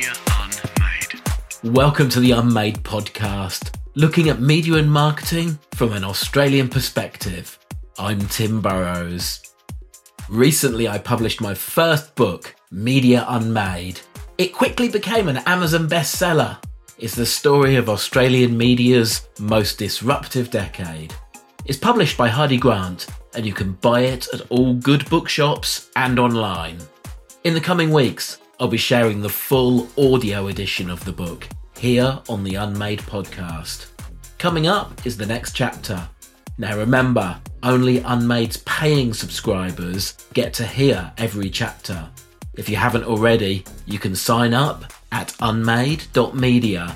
Media Unmade. Welcome to the Unmade podcast, looking at media and marketing from an Australian perspective. I'm Tim Burrowes. Recently, I published my first book, Media Unmade. It quickly became an Amazon bestseller. It's the story of Australian media's most disruptive decade. It's published by Hardie Grant, and you can buy it at all good bookshops and online. In the coming weeks, I'll be sharing the full audio edition of the book here on the Unmade podcast. Coming up is the next chapter. Now remember, only Unmade's paying subscribers get to hear every chapter. If you haven't already, you can sign up at unmade.media.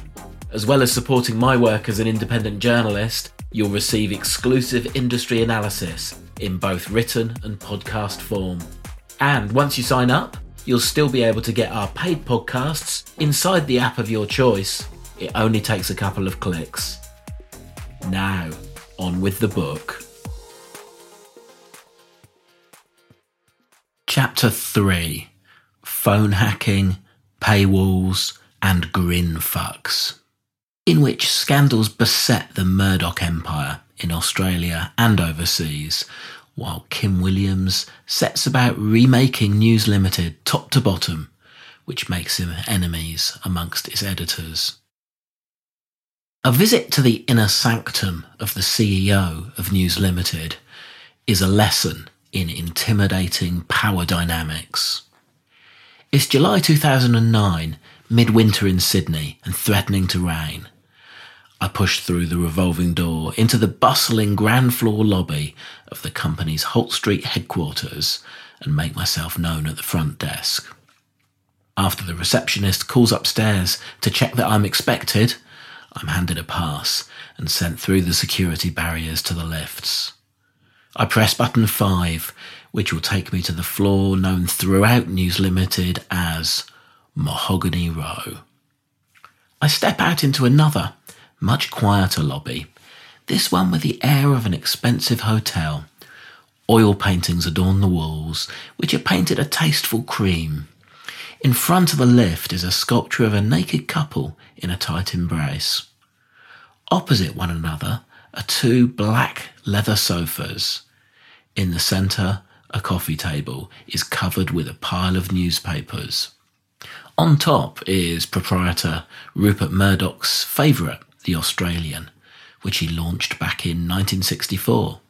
As well as supporting my work as an independent journalist, you'll receive exclusive industry analysis in both written and podcast form. And once you sign up, you'll still be able to get our paid podcasts inside the app of your choice. It only takes a couple of clicks. Now, on with the book. Chapter 3 Phone Hacking, Paywalls, and Grin Fucks, in which scandals beset the Murdoch empire in Australia and overseas, while Kim Williams sets about remaking News Limited top to bottom, which makes him enemies amongst its editors. A visit to the inner sanctum of the CEO of News Limited is a lesson in intimidating power dynamics. It's July 2009, midwinter in Sydney, and threatening to rain. I push through the revolving door into the bustling ground floor lobby of the company's Holt Street headquarters and make myself known at the front desk. After the receptionist calls upstairs to check that I'm expected, I'm handed a pass and sent through the security barriers to the lifts. I press button 5, which will take me to the floor known throughout News Limited as Mahogany Row. I step out into another, much quieter lobby, this one with the air of an expensive hotel. Oil paintings adorn the walls, which are painted a tasteful cream. In front of the lift is a sculpture of a naked couple in a tight embrace. Opposite one another are two black leather sofas. In the centre, a coffee table is covered with a pile of newspapers. On top is proprietor Rupert Murdoch's favourite, The Australian, which he launched back in 1964.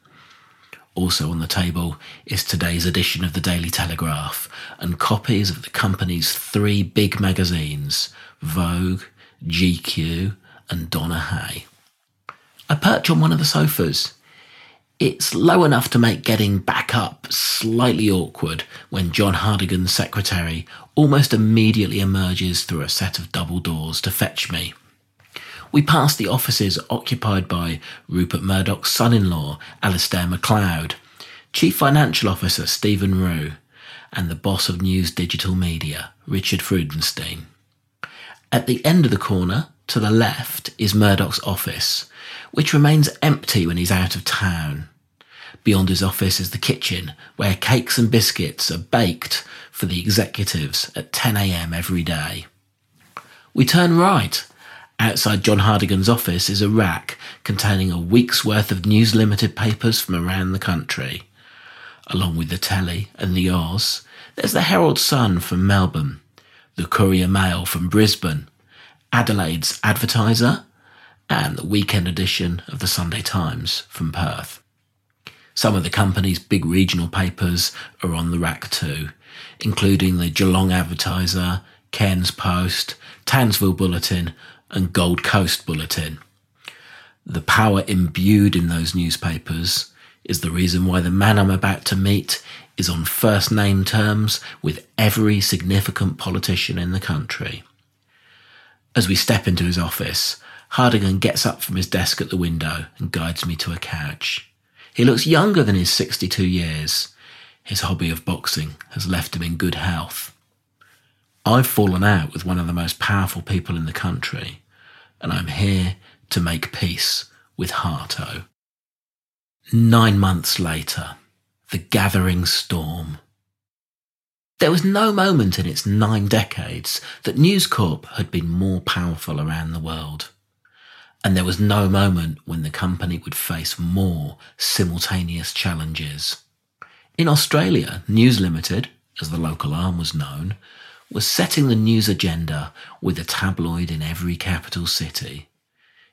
Also on the table is today's edition of the Daily Telegraph and copies of the company's three big magazines Vogue, GQ, and Donna Hay. I perch on one of the sofas. It's low enough to make getting back up slightly awkward when John Hartigan's secretary almost immediately emerges through a set of double doors to fetch me. We pass the offices occupied by Rupert Murdoch's son in law, Alasdair MacLeod, Chief Financial Officer Stephen Rue, and the boss of News Digital Media, Richard Freudenstein. At the end of the corner, to the left, is Murdoch's office, which remains empty when he's out of town. Beyond his office is the kitchen, where cakes and biscuits are baked for the executives at 10am every day. We turn right Outside John Hartigan's office is a rack containing a week's worth of News Limited papers from around the country. Along with the telly and the Oz, there's the Herald Sun from Melbourne, the Courier Mail from Brisbane, Adelaide's Advertiser, and the weekend edition of the Sunday Times from Perth. Some of the company's big regional papers are on the rack too, including the Geelong Advertiser, Cairns Post, Townsville Bulletin, and Gold Coast Bulletin. The power imbued in those newspapers is the reason why the man I'm about to meet is on first name terms with every significant politician in the country. As we step into his office, Hartigan gets up from his desk at the window and guides me to a couch. He looks younger than his 62 years. His hobby of boxing has left him in good health. I've fallen out with one of the most powerful people in the country, and I'm here to make peace with Harto. Nine months later, the gathering storm. There was no moment in its nine decades that News Corp had been more powerful around the world. And there was no moment when the company would face more simultaneous challenges. In Australia, News Limited, as the local arm was known, was setting the news agenda with a tabloid in every capital city.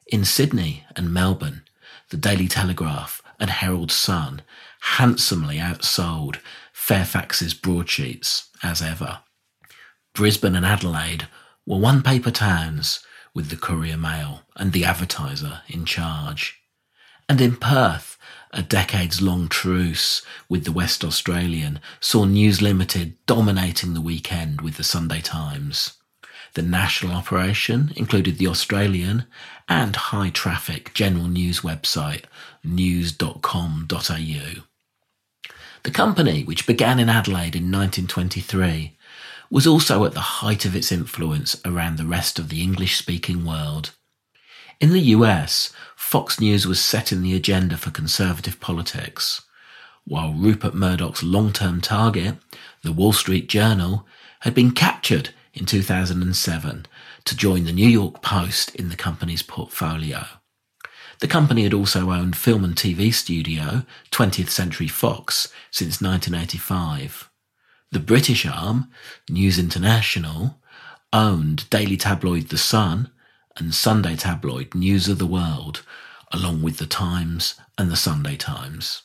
In Sydney and Melbourne, the Daily Telegraph and Herald Sun handsomely outsold Fairfax's broadsheets as ever. Brisbane and Adelaide were one paper towns with the Courier Mail and the Advertiser in charge. And in Perth, a decades long truce with the West Australian saw News Limited dominating the weekend with the Sunday Times. The national operation included the Australian and high traffic general news website news.com.au. The company, which began in Adelaide in 1923, was also at the height of its influence around the rest of the English speaking world. In the US, Fox News was setting the agenda for conservative politics, while Rupert Murdoch's long term target, the Wall Street Journal, had been captured in 2007 to join the New York Post in the company's portfolio. The company had also owned film and TV studio 20th Century Fox since 1985. The British arm, News International, owned daily tabloid The Sun and Sunday tabloid News of the World, along with The Times and The Sunday Times.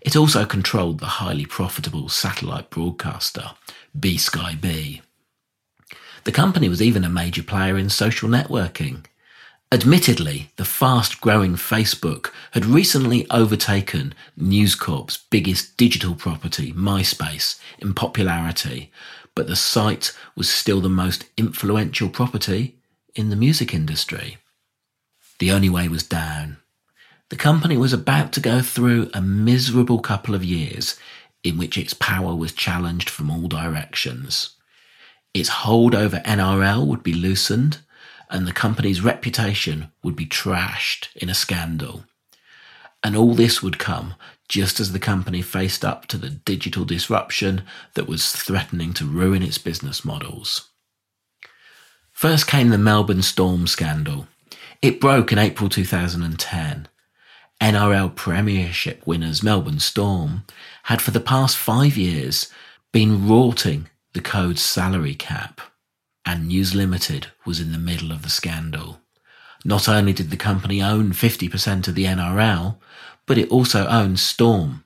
It also controlled the highly profitable satellite broadcaster, B Sky B. The company was even a major player in social networking. Admittedly, the fast growing Facebook had recently overtaken News Corp's biggest digital property, MySpace, in popularity, but the site was still the most influential property in the music industry. The only way was down. The company was about to go through a miserable couple of years in which its power was challenged from all directions. Its hold over NRL would be loosened, and the company's reputation would be trashed in a scandal. And all this would come just as the company faced up to the digital disruption that was threatening to ruin its business models. First came the Melbourne Storm scandal. It broke in April 2010. NRL Premiership winners Melbourne Storm had for the past five years been rorting the code's salary cap, and News Limited was in the middle of the scandal. Not only did the company own 50% of the NRL, but it also owned Storm.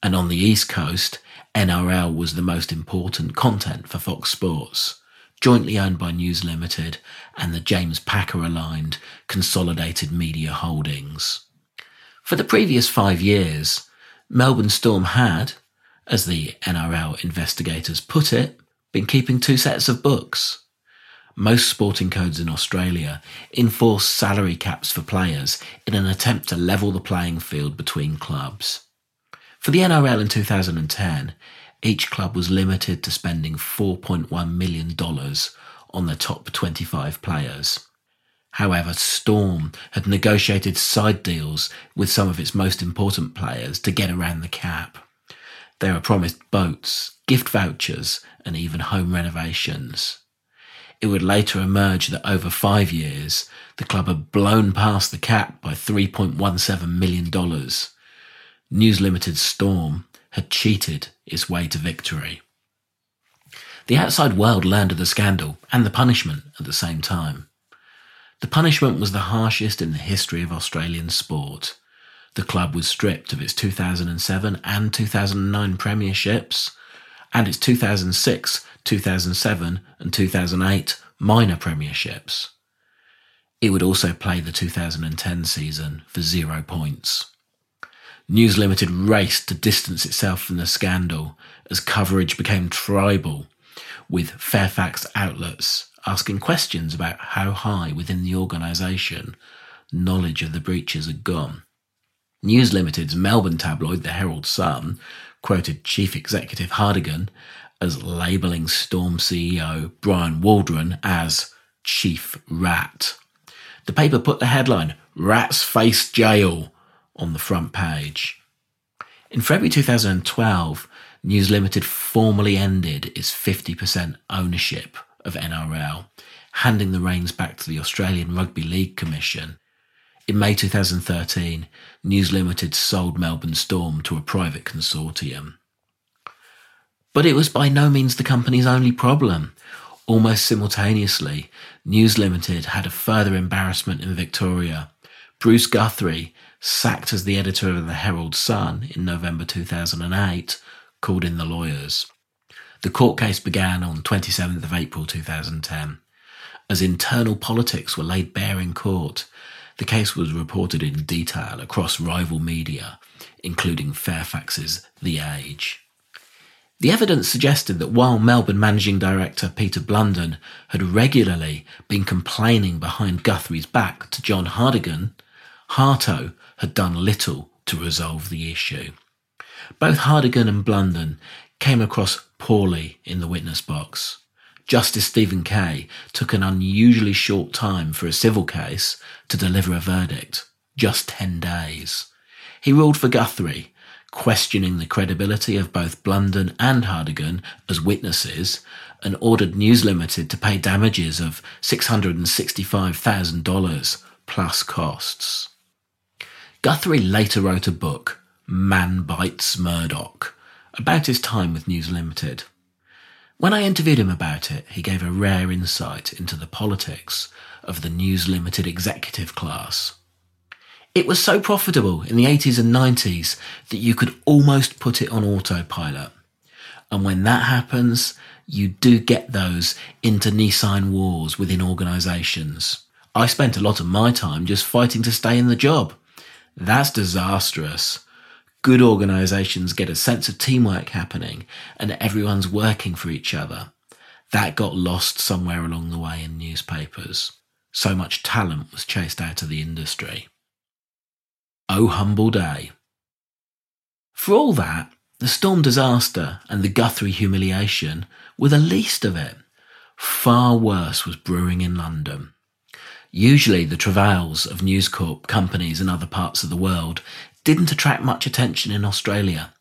And on the East Coast, NRL was the most important content for Fox Sports, jointly owned by News Limited and the James Packer aligned Consolidated Media Holdings. For the previous five years, Melbourne Storm had, as the NRL investigators put it, been keeping two sets of books. Most sporting codes in Australia enforce salary caps for players in an attempt to level the playing field between clubs. For the NRL in 2010, each club was limited to spending $4.1 million on the top 25 players. However, Storm had negotiated side deals with some of its most important players to get around the cap. They were promised boats, gift vouchers, and even home renovations. It would later emerge that over five years, the club had blown past the cap by $3.17 million. News Limited Storm had cheated its way to victory. The outside world learned of the scandal and the punishment at the same time. The punishment was the harshest in the history of Australian sport. The club was stripped of its 2007 and 2009 premierships and its 2006, 2007, and 2008 minor premierships. It would also play the 2010 season for zero points. News Limited raced to distance itself from the scandal as coverage became tribal, with Fairfax outlets asking questions about how high within the organisation knowledge of the breaches had gone. News Limited's Melbourne tabloid, the Herald Sun, quoted Chief Executive Hartigan as labelling Storm CEO Brian Waldron as Chief Rat. The paper put the headline, Rats Face Jail, on the front page. In February 2012, News Limited formally ended its 50% ownership of NRL, handing the reins back to the Australian Rugby League Commission. In May 2013, News Limited sold Melbourne Storm to a private consortium. But it was by no means the company's only problem. Almost simultaneously, News Limited had a further embarrassment in Victoria. Bruce Guthrie, sacked as the editor of the Herald Sun in November 2008, called in the lawyers. The court case began on 27th of April 2010. As internal politics were laid bare in court, the case was reported in detail across rival media, including Fairfax's The Age. The evidence suggested that while Melbourne managing director Peter Blunden had regularly been complaining behind Guthrie's back to John Hartigan, Harto had done little to resolve the issue. Both Hartigan and Blunden came across poorly in the witness box. Justice Stephen Kaye took an unusually short time for a civil case to deliver a verdict, just 10 days. He ruled for Guthrie questioning the credibility of both Blunden and Hartigan as witnesses, and ordered News Limited to pay damages of $665,000 plus costs. Guthrie later wrote a book, Man Bites Murdoch, about his time with News Limited. When I interviewed him about it, he gave a rare insight into the politics of the News Limited executive class. It was so profitable in the 80s and 90s that you could almost put it on autopilot. And when that happens, you do get those internecine wars within organisations. I spent a lot of my time just fighting to stay in the job. That's disastrous. Good organisations get a sense of teamwork happening and everyone's working for each other. That got lost somewhere along the way in newspapers. So much talent was chased out of the industry. O humble day. For all that, the storm disaster and the Guthrie humiliation were the least of it. Far worse was brewing in London. Usually, the travails of News Corp companies in other parts of the world didn't attract much attention in Australia.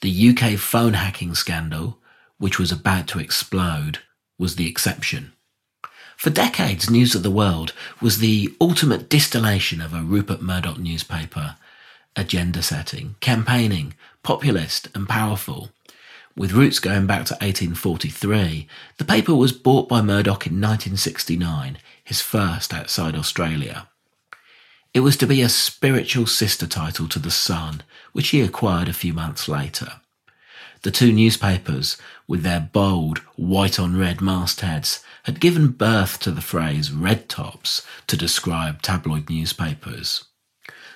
The UK phone hacking scandal, which was about to explode, was the exception. For decades, News of the World was the ultimate distillation of a Rupert Murdoch newspaper. Agenda setting, campaigning, populist and powerful. With roots going back to 1843, the paper was bought by Murdoch in 1969, his first outside Australia. It was to be a spiritual sister title to The Sun, which he acquired a few months later. The two newspapers, with their bold white on red mastheads, had given birth to the phrase red tops to describe tabloid newspapers.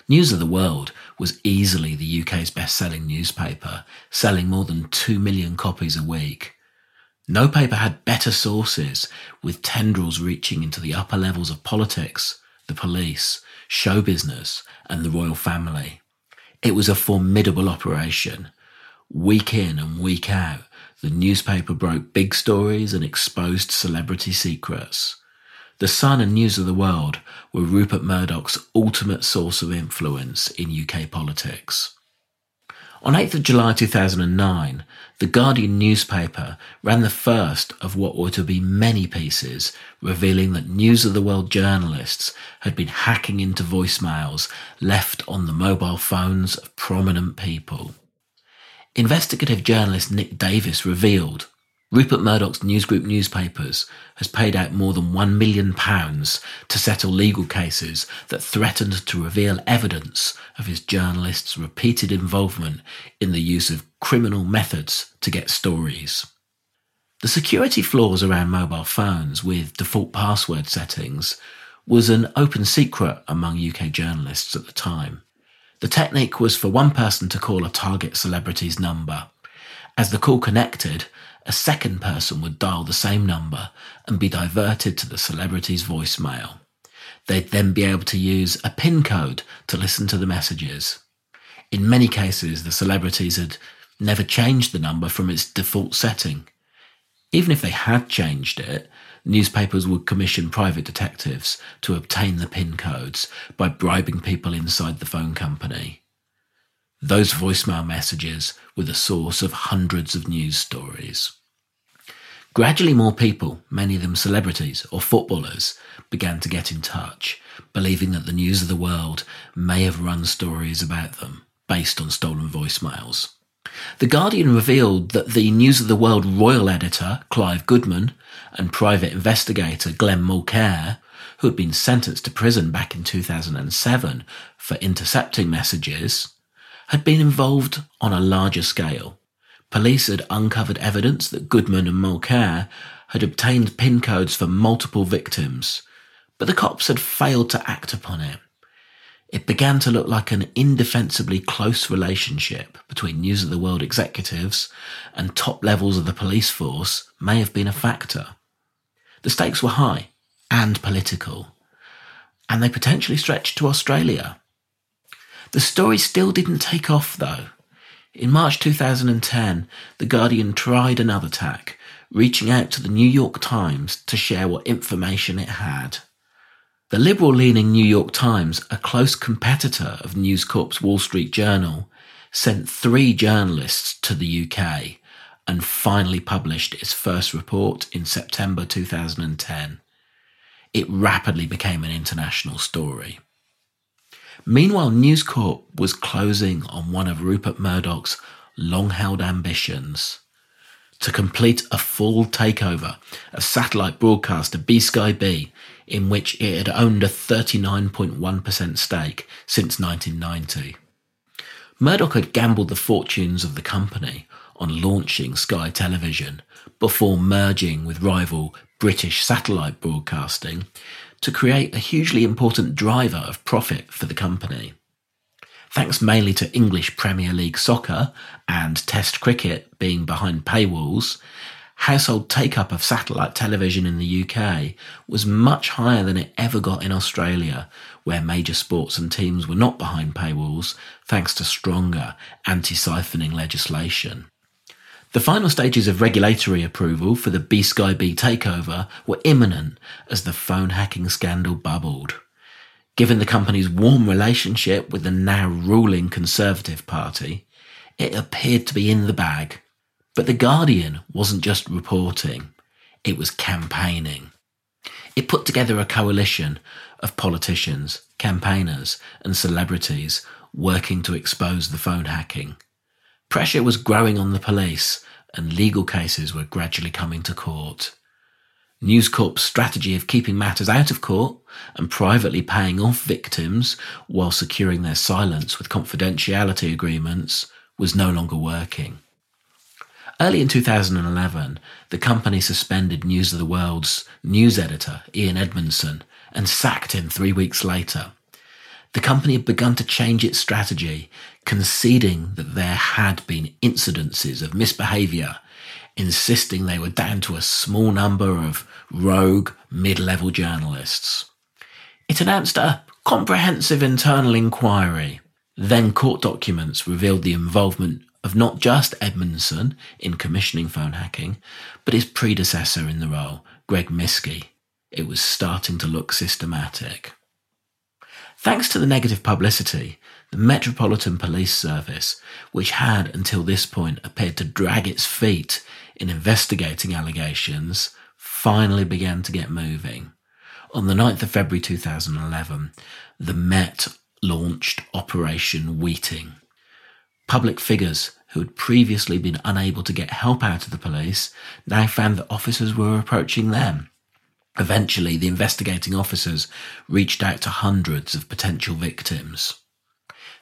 News of the World was easily the UK's best selling newspaper, selling more than 2 million copies a week. No paper had better sources, with tendrils reaching into the upper levels of politics, the police, show business, and the royal family. It was a formidable operation, Week in and week out, the newspaper broke big stories and exposed celebrity secrets. The Sun and News of the World were Rupert Murdoch's ultimate source of influence in UK politics. On 8th of July 2009, the Guardian newspaper ran the first of what were to be many pieces revealing that News of the World journalists had been hacking into voicemails left on the mobile phones of prominent people. Investigative journalist Nick Davies revealed Rupert Murdoch's Newsgroup newspapers has paid out more than £1 million to settle legal cases that threatened to reveal evidence of his journalists' repeated involvement in the use of criminal methods to get stories. The security flaws around mobile phones with default password settings was an open secret among UK journalists at the time. The technique was for one person to call a target celebrity's number. As the call connected, a second person would dial the same number and be diverted to the celebrity's voicemail. They'd then be able to use a PIN code to listen to the messages. In many cases, the celebrities had never changed the number from its default setting. Even if they had changed it, newspapers would commission private detectives to obtain the PIN codes by bribing people inside the phone company. Those voicemail messages were the source of hundreds of news stories. Gradually, more people, many of them celebrities or footballers, began to get in touch, believing that the news of the world may have run stories about them based on stolen voicemails. The Guardian revealed that the News of the World royal editor, Clive Goodman, and private investigator Glenn Mulcaire, who had been sentenced to prison back in 2007 for intercepting messages, had been involved on a larger scale. Police had uncovered evidence that Goodman and Mulcaire had obtained PIN codes for multiple victims, but the cops had failed to act upon it. It began to look like an indefensibly close relationship between News of the World executives and top levels of the police force may have been a factor. The stakes were high and political, and they potentially stretched to Australia. The story still didn't take off though. In March 2010, The Guardian tried another tack, reaching out to the New York Times to share what information it had. The liberal leaning New York Times, a close competitor of News Corp's Wall Street Journal, sent three journalists to the UK and finally published its first report in September 2010. It rapidly became an international story. Meanwhile, News Corp was closing on one of Rupert Murdoch's long held ambitions to complete a full takeover of satellite broadcaster B Sky B, in which it had owned a 39.1% stake since 1990. Murdoch had gambled the fortunes of the company on launching Sky Television before merging with rival British satellite broadcasting to create a hugely important driver of profit for the company. Thanks mainly to English Premier League soccer and Test cricket being behind paywalls, household take up of satellite television in the UK was much higher than it ever got in Australia, where major sports and teams were not behind paywalls thanks to stronger anti siphoning legislation. The final stages of regulatory approval for the B Sky B takeover were imminent as the phone hacking scandal bubbled. Given the company's warm relationship with the now ruling Conservative Party, it appeared to be in the bag. But The Guardian wasn't just reporting, it was campaigning. It put together a coalition of politicians, campaigners, and celebrities working to expose the phone hacking. Pressure was growing on the police, and legal cases were gradually coming to court. News Corp's strategy of keeping matters out of court and privately paying off victims while securing their silence with confidentiality agreements was no longer working. Early in 2011, the company suspended News of the World's news editor, Ian Edmondson, and sacked him three weeks later. The company had begun to change its strategy, conceding that there had been incidences of misbehaviour, insisting they were down to a small number of rogue mid-level journalists. It announced a comprehensive internal inquiry. Then court documents revealed the involvement of not just Edmondson in commissioning phone hacking, but his predecessor in the role, Greg Miskiw. It was starting to look systematic. Thanks to the negative publicity, the Metropolitan Police Service, which had until this point appeared to drag its feet in investigating allegations, finally began to get moving. On the 9th of February 2011, the Met launched Operation Weeting. Public figures who had previously been unable to get help out of the police now found that officers were approaching them Eventually, the investigating officers reached out to hundreds of potential victims.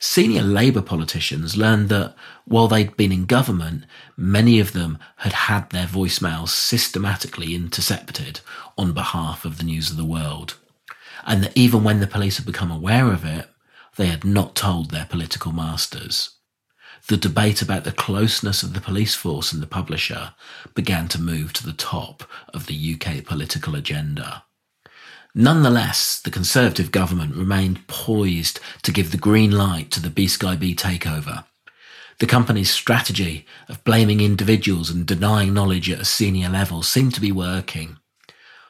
Senior Labour politicians learned that while they'd been in government, many of them had had their voicemails systematically intercepted on behalf of the news of the world. And that even when the police had become aware of it, they had not told their political masters the debate about the closeness of the police force and the publisher began to move to the top of the UK political agenda. Nonetheless, the Conservative government remained poised to give the green light to the B Sky B takeover. The company's strategy of blaming individuals and denying knowledge at a senior level seemed to be working.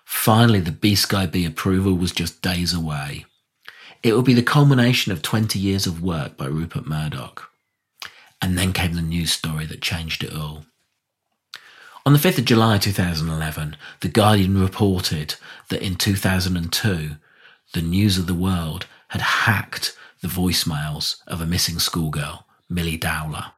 Finally, the B Sky B approval was just days away. It would be the culmination of 20 years of work by Rupert Murdoch. And then came the news story that changed it all. On the 5th of July 2011, The Guardian reported that in 2002, the News of the World had hacked the voicemails of a missing schoolgirl, Milly Dowler.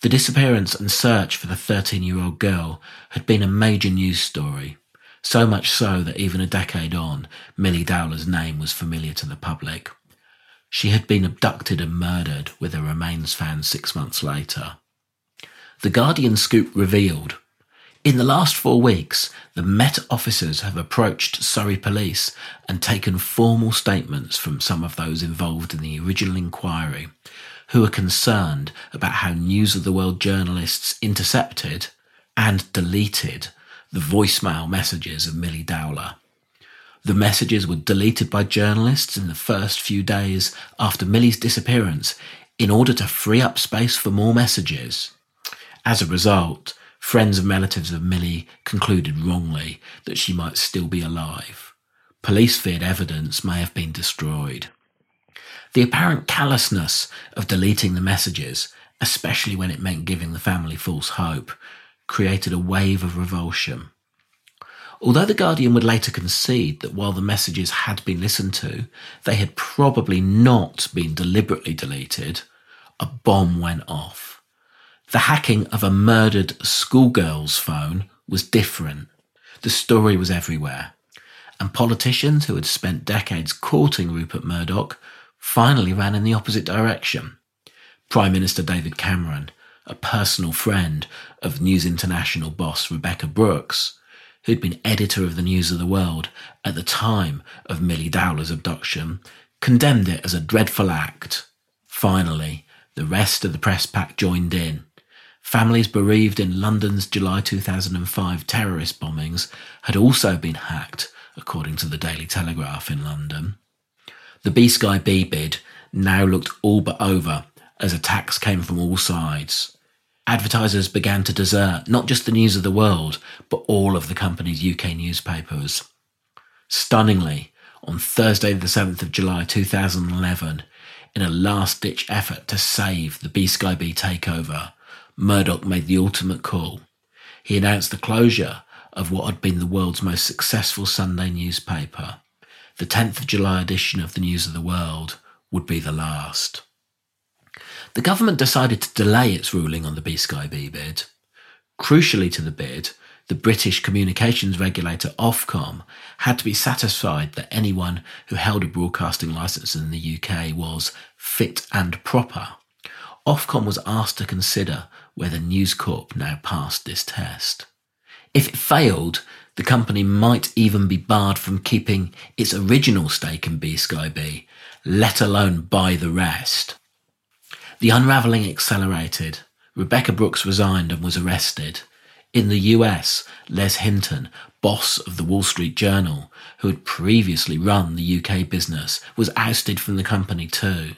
The disappearance and search for the 13 year old girl had been a major news story, so much so that even a decade on, Milly Dowler's name was familiar to the public. She had been abducted and murdered, with her remains found six months later. The Guardian scoop revealed in the last four weeks, the Met officers have approached Surrey Police and taken formal statements from some of those involved in the original inquiry, who are concerned about how News of the World journalists intercepted and deleted the voicemail messages of Milly Dowler. The messages were deleted by journalists in the first few days after Milly's disappearance in order to free up space for more messages. As a result, Friends and relatives of Milly concluded wrongly that she might still be alive. Police feared evidence may have been destroyed. The apparent callousness of deleting the messages, especially when it meant giving the family false hope, created a wave of revulsion. Although The Guardian would later concede that while the messages had been listened to, they had probably not been deliberately deleted, a bomb went off. The hacking of a murdered schoolgirl's phone was different. The story was everywhere. And politicians who had spent decades courting Rupert Murdoch finally ran in the opposite direction. Prime Minister David Cameron, a personal friend of News International boss Rebekah Brooks, who'd been editor of the News of the World at the time of Milly Dowler's abduction, condemned it as a dreadful act. Finally, the rest of the press pack joined in, Families bereaved in London's July 2005 terrorist bombings had also been hacked, according to the Daily Telegraph in London. The B Sky B bid now looked all but over as attacks came from all sides. Advertisers began to desert not just the news of the world, but all of the company's UK newspapers. Stunningly, on Thursday, the 7th of July 2011, in a last ditch effort to save the B Sky B takeover, Murdoch made the ultimate call. He announced the closure of what had been the world's most successful Sunday newspaper. The 10th of July edition of the News of the World would be the last. The government decided to delay its ruling on the B Sky B bid. Crucially to the bid, the British communications regulator Ofcom had to be satisfied that anyone who held a broadcasting licence in the UK was fit and proper. Ofcom was asked to consider whether News Corp now passed this test. If it failed, the company might even be barred from keeping its original stake in B Sky B, let alone buy the rest. The unravelling accelerated. Rebekah Brooks resigned and was arrested. In the US, Les Hinton, boss of the Wall Street Journal, who had previously run the UK business, was ousted from the company too.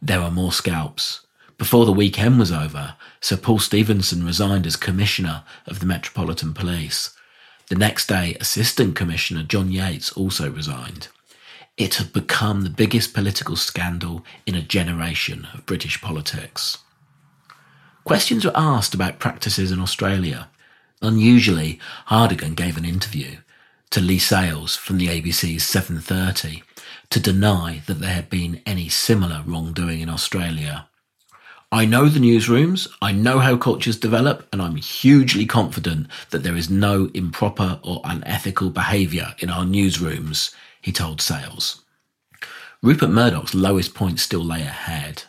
There were more scalps. Before the weekend was over, Sir Paul Stephenson resigned as Commissioner of the Metropolitan Police. The next day, Assistant Commissioner John Yates also resigned. It had become the biggest political scandal in a generation of British politics. Questions were asked about practices in Australia. Unusually, Hartigan gave an interview to Leigh Sales from the ABC's 7:30 to deny that there had been any similar wrongdoing in Australia. I know the newsrooms, I know how cultures develop, and I'm hugely confident that there is no improper or unethical behaviour in our newsrooms, he told Sales. Rupert Murdoch's lowest point still lay ahead.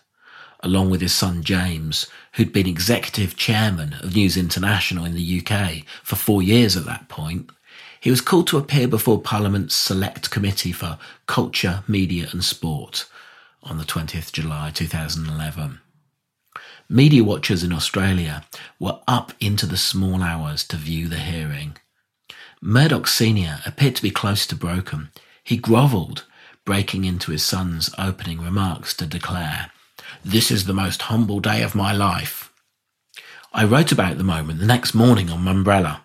Along with his son James, who'd been executive chairman of News International in the UK for four years at that point, he was called to appear before Parliament's Select Committee for Culture, Media and Sport on the 20th July 2011. Media watchers in Australia were up into the small hours to view the hearing. Murdoch Sr. appeared to be close to broken. He grovelled, breaking into his son's opening remarks to declare, This is the most humble day of my life. I wrote about the moment the next morning on Mumbrella.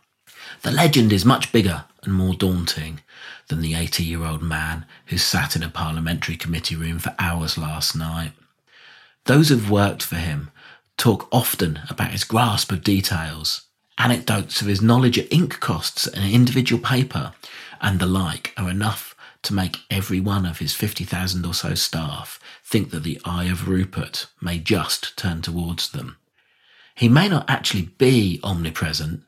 The legend is much bigger and more daunting than the 80 year old man who sat in a parliamentary committee room for hours last night. Those who've worked for him talk often about his grasp of details. Anecdotes of his knowledge of ink costs and individual paper and the like are enough to make every one of his 50,000 or so staff think that the eye of Rupert may just turn towards them. He may not actually be omnipresent,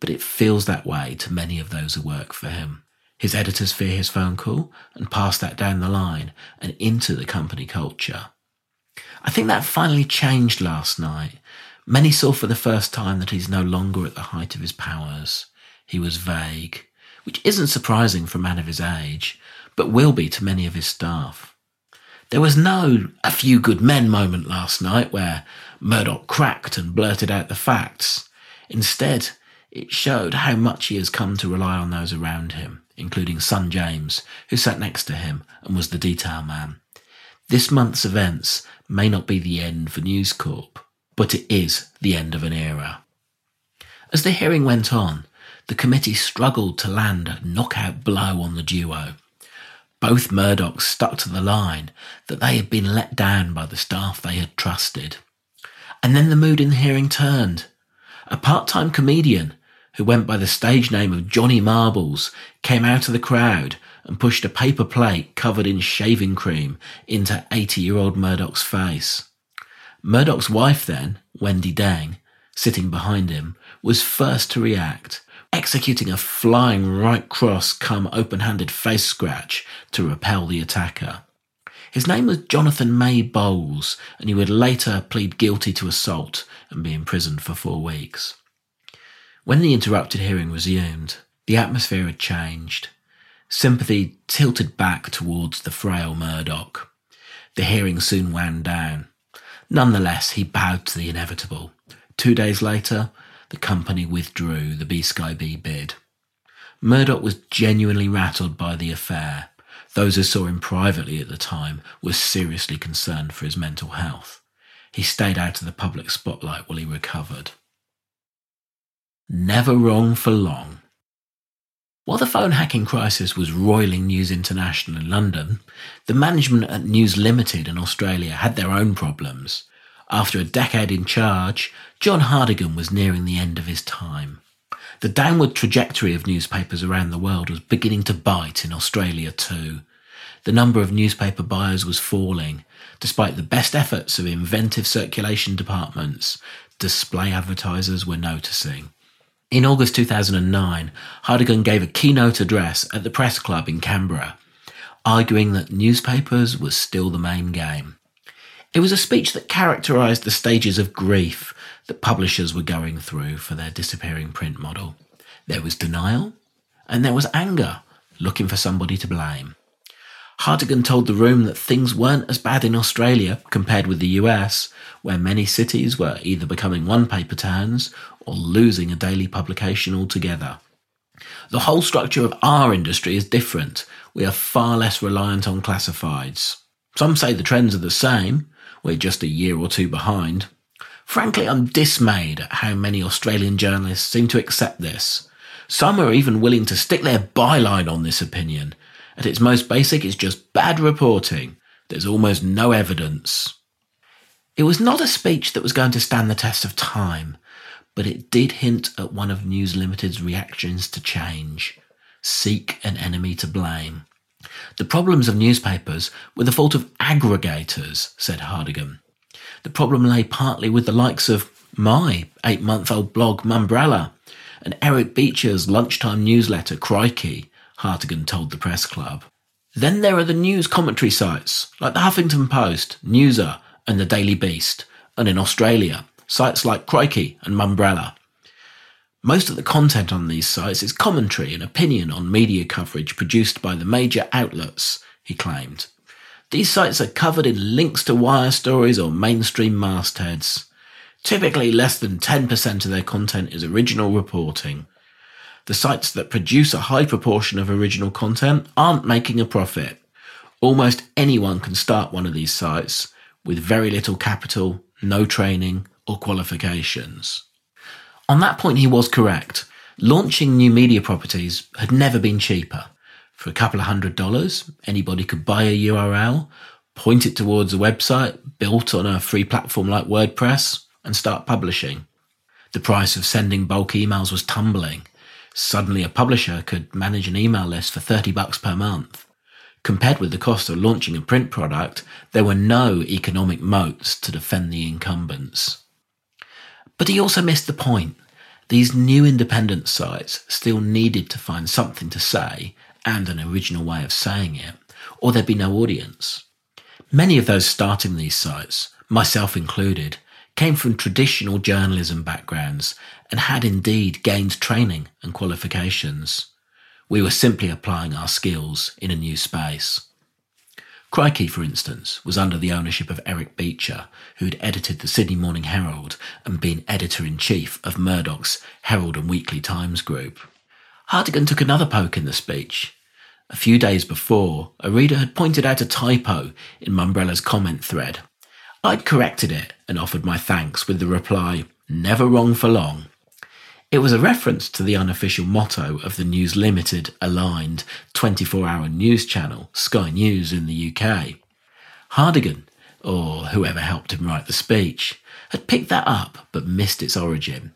but it feels that way to many of those who work for him. His editors fear his phone call and pass that down the line and into the company culture. I think that finally changed last night. Many saw for the first time that he's no longer at the height of his powers. He was vague, which isn't surprising for a man of his age, but will be to many of his staff. There was no a few good men moment last night where Murdoch cracked and blurted out the facts. Instead, it showed how much he has come to rely on those around him, including son James, who sat next to him and was the detail man. This month's events may not be the end for News Corp, but it is the end of an era. As the hearing went on, the committee struggled to land a knockout blow on the duo. Both Murdochs stuck to the line that they had been let down by the staff they had trusted. And then the mood in the hearing turned. A part-time comedian who went by the stage name of Johnny Marbles came out of the crowd and pushed a paper plate covered in shaving cream into 80-year-old Murdoch's face. Murdoch's wife then, Wendy Deng, sitting behind him, was first to react executing a flying right cross come open-handed face scratch to repel the attacker. His name was Jonathan May Bowles, and he would later plead guilty to assault and be imprisoned for four weeks. When the interrupted hearing resumed, the atmosphere had changed. Sympathy tilted back towards the frail Murdoch. The hearing soon wound down. Nonetheless, he bowed to the inevitable. Two days later, the company withdrew the B Sky B bid. Murdoch was genuinely rattled by the affair. Those who saw him privately at the time were seriously concerned for his mental health. He stayed out of the public spotlight while he recovered. Never wrong for long. While the phone hacking crisis was roiling News International in London, the management at News Limited in Australia had their own problems. After a decade in charge, John Hartigan was nearing the end of his time. The downward trajectory of newspapers around the world was beginning to bite in Australia too. The number of newspaper buyers was falling, despite the best efforts of inventive circulation departments, display advertisers were noticing. In August 2009, Hartigan gave a keynote address at the Press Club in Canberra, arguing that newspapers was still the main game. It was a speech that characterised the stages of grief that publishers were going through for their disappearing print model. There was denial, and there was anger, looking for somebody to blame. Hartigan told the room that things weren't as bad in Australia compared with the US, where many cities were either becoming one paper towns or losing a daily publication altogether. The whole structure of our industry is different. We are far less reliant on classifieds. Some say the trends are the same, we're just a year or two behind. Frankly, I'm dismayed at how many Australian journalists seem to accept this. Some are even willing to stick their byline on this opinion. At its most basic, it's just bad reporting. There's almost no evidence. It was not a speech that was going to stand the test of time, but it did hint at one of News Limited's reactions to change. Seek an enemy to blame. The problems of newspapers were the fault of aggregators, said Hartigan. The problem lay partly with the likes of my eight month old blog Mumbrella and Eric Beecher's lunchtime newsletter Crikey, Hartigan told the press club. Then there are the news commentary sites like the Huffington Post, Newser, and the Daily Beast, and in Australia, sites like Crikey and Mumbrella. Most of the content on these sites is commentary and opinion on media coverage produced by the major outlets, he claimed. These sites are covered in links to wire stories or mainstream mastheads. Typically, less than 10% of their content is original reporting. The sites that produce a high proportion of original content aren't making a profit. Almost anyone can start one of these sites with very little capital, no training, or qualifications. On that point, he was correct. Launching new media properties had never been cheaper. For a couple of hundred dollars, anybody could buy a URL, point it towards a website built on a free platform like WordPress, and start publishing. The price of sending bulk emails was tumbling. Suddenly a publisher could manage an email list for 30 bucks per month. Compared with the cost of launching a print product, there were no economic moats to defend the incumbents. But he also missed the point. These new independent sites still needed to find something to say and an original way of saying it, or there'd be no audience. Many of those starting these sites, myself included, came from traditional journalism backgrounds and had indeed gained training and qualifications. We were simply applying our skills in a new space. Crikey, for instance, was under the ownership of Eric Beecher, who had edited the Sydney Morning Herald and been editor in chief of Murdoch's Herald and Weekly Times group. Hartigan took another poke in the speech. A few days before, a reader had pointed out a typo in Mumbrella's comment thread. I'd corrected it and offered my thanks with the reply, never wrong for long. It was a reference to the unofficial motto of the News Limited aligned 24 hour news channel, Sky News in the UK. Hartigan, or whoever helped him write the speech, had picked that up but missed its origin.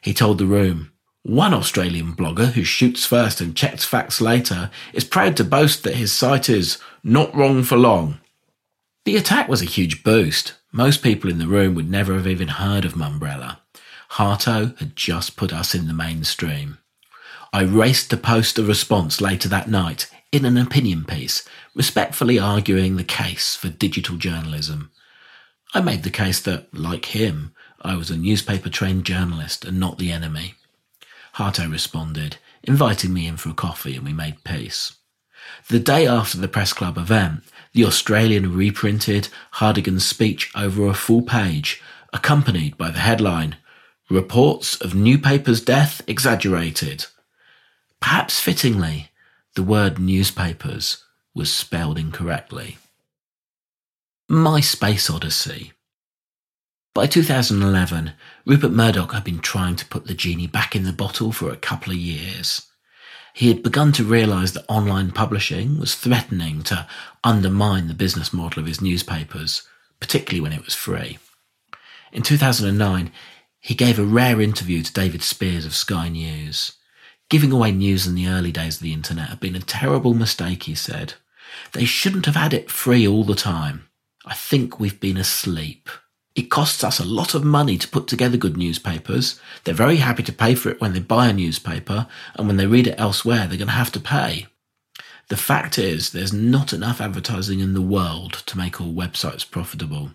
He told the room, one Australian blogger who shoots first and checks facts later is proud to boast that his site is not wrong for long. The attack was a huge boost. Most people in the room would never have even heard of Mumbrella. Harto had just put us in the mainstream. I raced to post a response later that night in an opinion piece, respectfully arguing the case for digital journalism. I made the case that, like him, I was a newspaper trained journalist and not the enemy. Harto responded, inviting me in for a coffee, and we made peace. The day after the press club event, the Australian reprinted Hartigan's speech over a full page, accompanied by the headline, Reports of New Paper's Death Exaggerated. Perhaps fittingly, the word newspapers was spelled incorrectly. My Space Odyssey. By 2011, Rupert Murdoch had been trying to put the genie back in the bottle for a couple of years. He had begun to realise that online publishing was threatening to undermine the business model of his newspapers, particularly when it was free. In 2009, he gave a rare interview to David Speers of Sky News. Giving away news in the early days of the internet had been a terrible mistake, he said. They shouldn't have had it free all the time. I think we've been asleep. It costs us a lot of money to put together good newspapers. They're very happy to pay for it when they buy a newspaper, and when they read it elsewhere, they're going to have to pay. The fact is, there's not enough advertising in the world to make all websites profitable.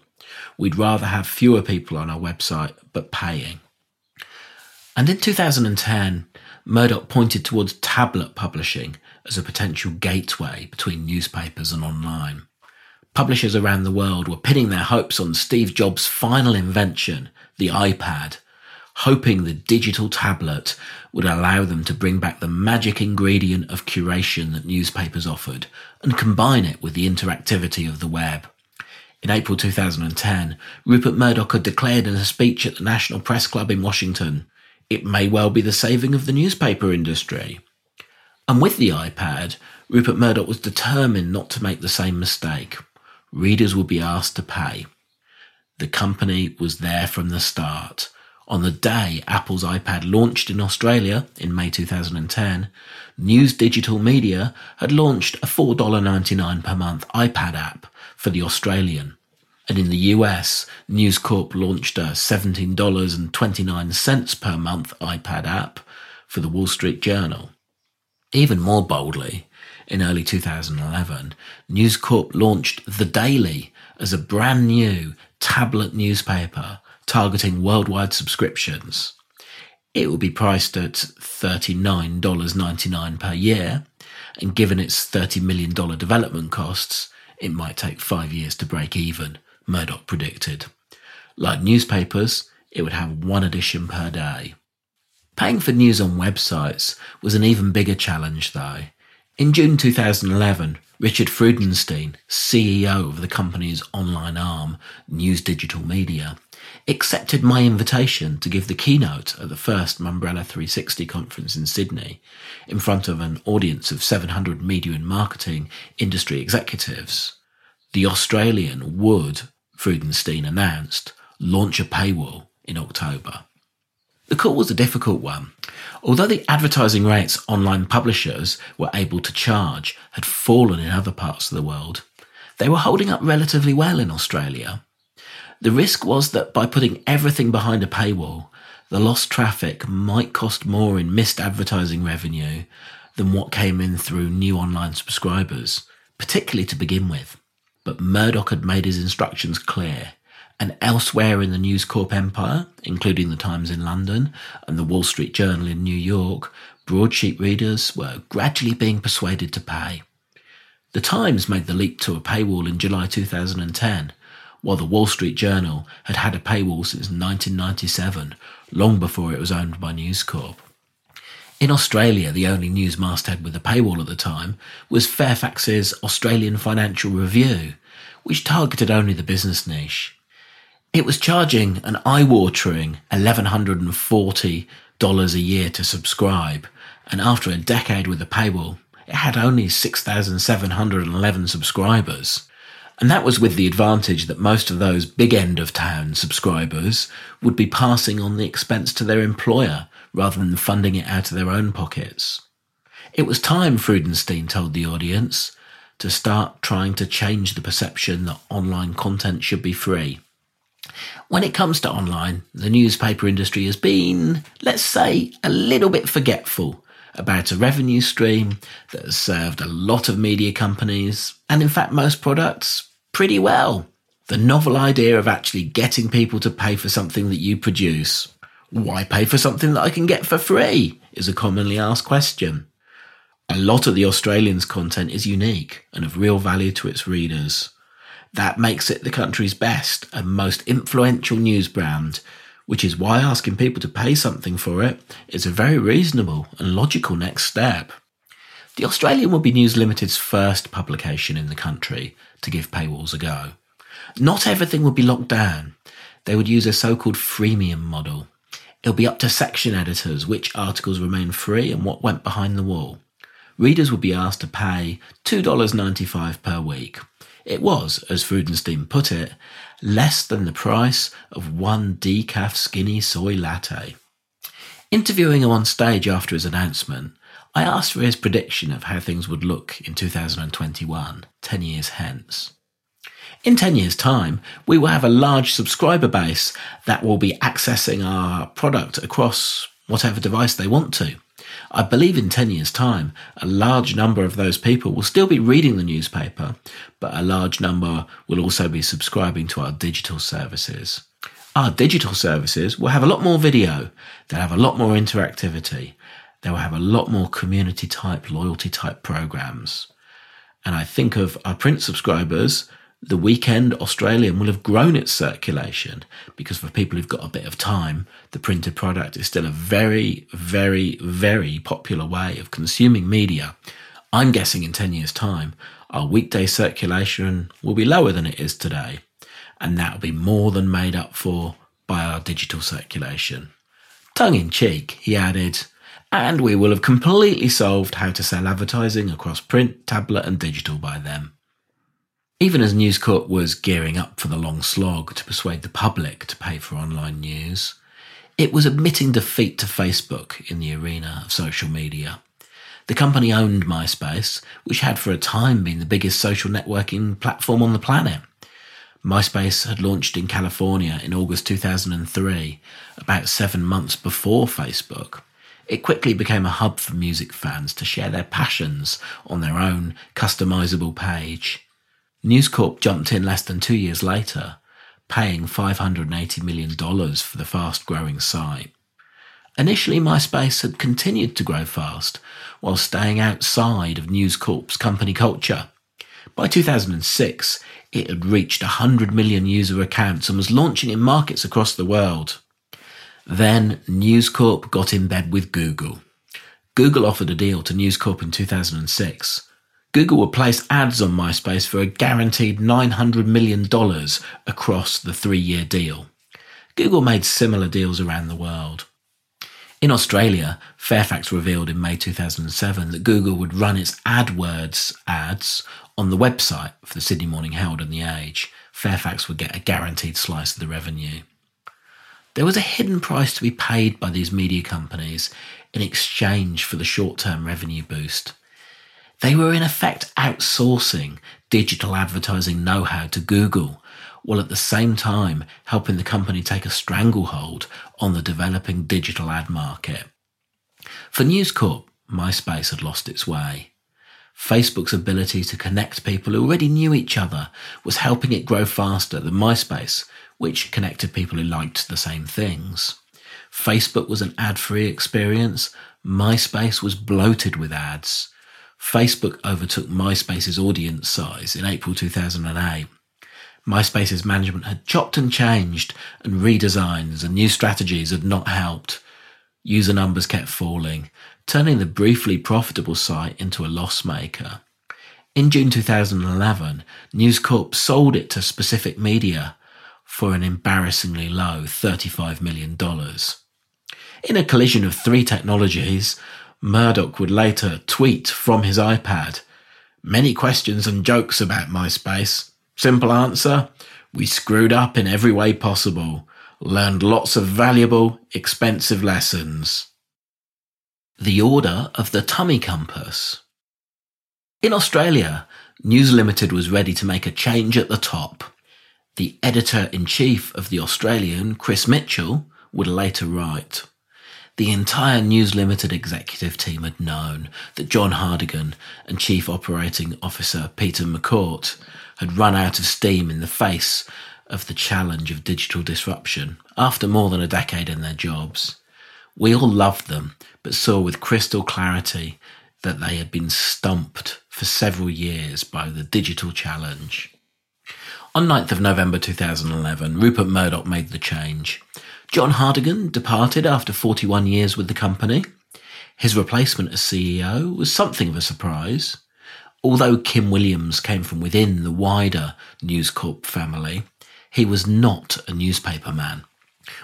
We'd rather have fewer people on our website, but paying. And in 2010, Murdoch pointed towards tablet publishing as a potential gateway between newspapers and online. Publishers around the world were pinning their hopes on Steve Jobs' final invention, the iPad, hoping the digital tablet would allow them to bring back the magic ingredient of curation that newspapers offered and combine it with the interactivity of the web. In April 2010, Rupert Murdoch had declared in a speech at the National Press Club in Washington, it may well be the saving of the newspaper industry. And with the iPad, Rupert Murdoch was determined not to make the same mistake. Readers would be asked to pay. The company was there from the start. On the day Apple's iPad launched in Australia in May 2010, News Digital Media had launched a $4.99 per month iPad app for the Australian. And in the US, News Corp launched a $17.29 per month iPad app for the Wall Street Journal. Even more boldly, in early 2011, News Corp launched The Daily as a brand new tablet newspaper targeting worldwide subscriptions. It will be priced at $39.99 per year, and given its $30 million development costs, it might take five years to break even, Murdoch predicted. Like newspapers, it would have one edition per day. Paying for news on websites was an even bigger challenge, though. In June 2011, Richard Freudenstein, CEO of the company's online arm, News Digital Media, accepted my invitation to give the keynote at the first Mumbrella 360 conference in Sydney in front of an audience of 700 media and marketing industry executives. The Australian would, Freudenstein announced, launch a paywall in October. The call was a difficult one. Although the advertising rates online publishers were able to charge had fallen in other parts of the world, they were holding up relatively well in Australia. The risk was that by putting everything behind a paywall, the lost traffic might cost more in missed advertising revenue than what came in through new online subscribers, particularly to begin with. But Murdoch had made his instructions clear, and elsewhere in the News Corp empire, including the Times in London and the Wall Street Journal in New York, broadsheet readers were gradually being persuaded to pay. The Times made the leap to a paywall in July 2010, while the Wall Street Journal had had a paywall since 1997, long before it was owned by News Corp. In Australia, the only news masthead with a paywall at the time was Fairfax's Australian Financial Review, which targeted only the business niche. It was charging an eye-watering $1,140 a year to subscribe, and after a decade with a paywall, it had only 6,711 subscribers. And that was with the advantage that most of those big end of town subscribers would be passing on the expense to their employer rather than funding it out of their own pockets. It was time, Freudenstein told the audience, to start trying to change the perception that online content should be free. When it comes to online, the newspaper industry has been, let's say, a little bit forgetful about a revenue stream that has served a lot of media companies, and in fact, most products, pretty well. The novel idea of actually getting people to pay for something that you produce. Why pay for something that I can get for free? is a commonly asked question. A lot of the Australians' content is unique and of real value to its readers. That makes it the country's best and most influential news brand which is why asking people to pay something for it is a very reasonable and logical next step. The Australian will be News Limited's first publication in the country to give paywalls a go. Not everything would be locked down. They would use a so-called freemium model. It'll be up to section editors which articles remain free and what went behind the wall. Readers will be asked to pay $2.95 per week. It was, as Freudenstein put it, less than the price of one decaf skinny soy latte. Interviewing him on stage after his announcement, I asked for his prediction of how things would look in 2021, 10 years hence. In 10 years' time, we will have a large subscriber base that will be accessing our product across whatever device they want to. I believe in 10 years' time, a large number of those people will still be reading the newspaper, but a large number will also be subscribing to our digital services. Our digital services will have a lot more video, they'll have a lot more interactivity, they will have a lot more community type, loyalty type programs. And I think of our print subscribers the weekend Australian will have grown its circulation because for people who've got a bit of time, the printed product is still a very, very, very popular way of consuming media. I'm guessing in 10 years' time, our weekday circulation will be lower than it is today, and that will be more than made up for by our digital circulation. Tongue in cheek, he added, and we will have completely solved how to sell advertising across print, tablet, and digital by then. Even as News Corp was gearing up for the long slog to persuade the public to pay for online news, it was admitting defeat to Facebook in the arena of social media. The company owned MySpace, which had for a time been the biggest social networking platform on the planet. MySpace had launched in California in August 2003, about seven months before Facebook. It quickly became a hub for music fans to share their passions on their own customizable page. News Corp jumped in less than two years later, paying $580 million for the fast growing site. Initially, MySpace had continued to grow fast while staying outside of News Corp's company culture. By 2006, it had reached 100 million user accounts and was launching in markets across the world. Then News Corp got in bed with Google. Google offered a deal to News Corp in 2006 Google will place ads on MySpace for a guaranteed $900 million across the three year deal. Google made similar deals around the world. In Australia, Fairfax revealed in May 2007 that Google would run its AdWords ads on the website for the Sydney Morning Herald and The Age. Fairfax would get a guaranteed slice of the revenue. There was a hidden price to be paid by these media companies in exchange for the short term revenue boost. They were in effect outsourcing digital advertising know how to Google, while at the same time helping the company take a stranglehold on the developing digital ad market. For News Corp, MySpace had lost its way. Facebook's ability to connect people who already knew each other was helping it grow faster than MySpace, which connected people who liked the same things. Facebook was an ad free experience. MySpace was bloated with ads. Facebook overtook MySpace's audience size in April 2008. MySpace's management had chopped and changed, and redesigns and new strategies had not helped. User numbers kept falling, turning the briefly profitable site into a loss maker. In June 2011, News Corp sold it to Specific Media for an embarrassingly low $35 million. In a collision of three technologies, Murdoch would later tweet from his iPad Many questions and jokes about MySpace. Simple answer we screwed up in every way possible, learned lots of valuable, expensive lessons. The Order of the Tummy Compass. In Australia, News Limited was ready to make a change at the top. The editor in chief of The Australian, Chris Mitchell, would later write The entire News Limited executive team had known that John Hartigan and Chief Operating Officer Peter Macourt had run out of steam in the face of the challenge of digital disruption after more than a decade in their jobs. We all loved them, but saw with crystal clarity that they had been stumped for several years by the digital challenge. On 9th of November 2011, Rupert Murdoch made the change. John Hartigan departed after 41 years with the company. His replacement as CEO was something of a surprise. Although Kim Williams came from within the wider News Corp family, he was not a newspaper man.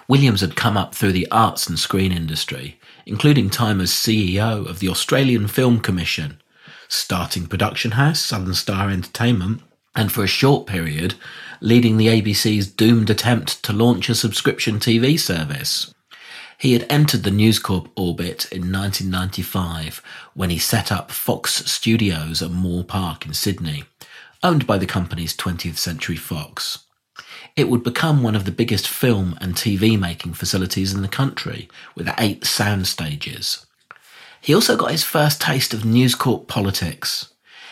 Williams had come up through the arts and screen industry, including time as CEO of the Australian Film Commission, starting production house Southern Star Entertainment, and for a short period, leading the ABC's doomed attempt to launch a subscription TV service. He had entered the News Corp orbit in 1995 when he set up Fox Studios at Moore Park in Sydney, owned by the company's 20th Century Fox. It would become one of the biggest film and TV making facilities in the country, with eight sound stages. He also got his first taste of News Corp politics.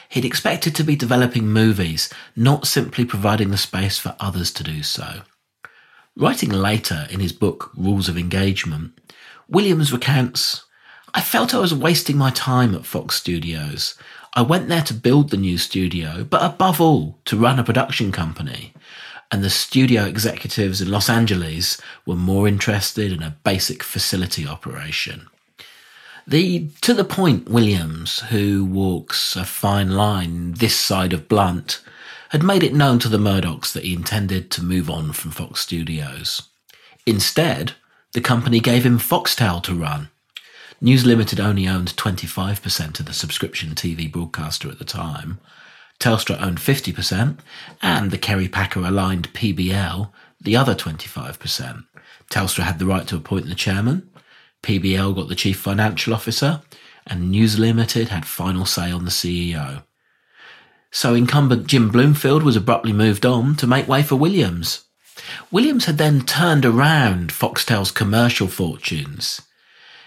He'd expected to be developing movies, not simply providing the space for others to do so. Writing later in his book Rules of Engagement, Williams recounts I felt I was wasting my time at Fox Studios. I went there to build the new studio, but above all, to run a production company. And the studio executives in Los Angeles were more interested in a basic facility operation. The to the point Williams, who walks a fine line this side of blunt, had made it known to the Murdochs that he intended to move on from Fox Studios. Instead, the company gave him Foxtel to run. News Limited only owned 25% of the subscription TV broadcaster at the time. Telstra owned 50%, and the Kerry Packer aligned PBL the other 25%. Telstra had the right to appoint the chairman, PBL got the chief financial officer, and News Limited had final say on the CEO. So incumbent Jim Blomfield was abruptly moved on to make way for Williams. Williams had then turned around Foxtel's commercial fortunes.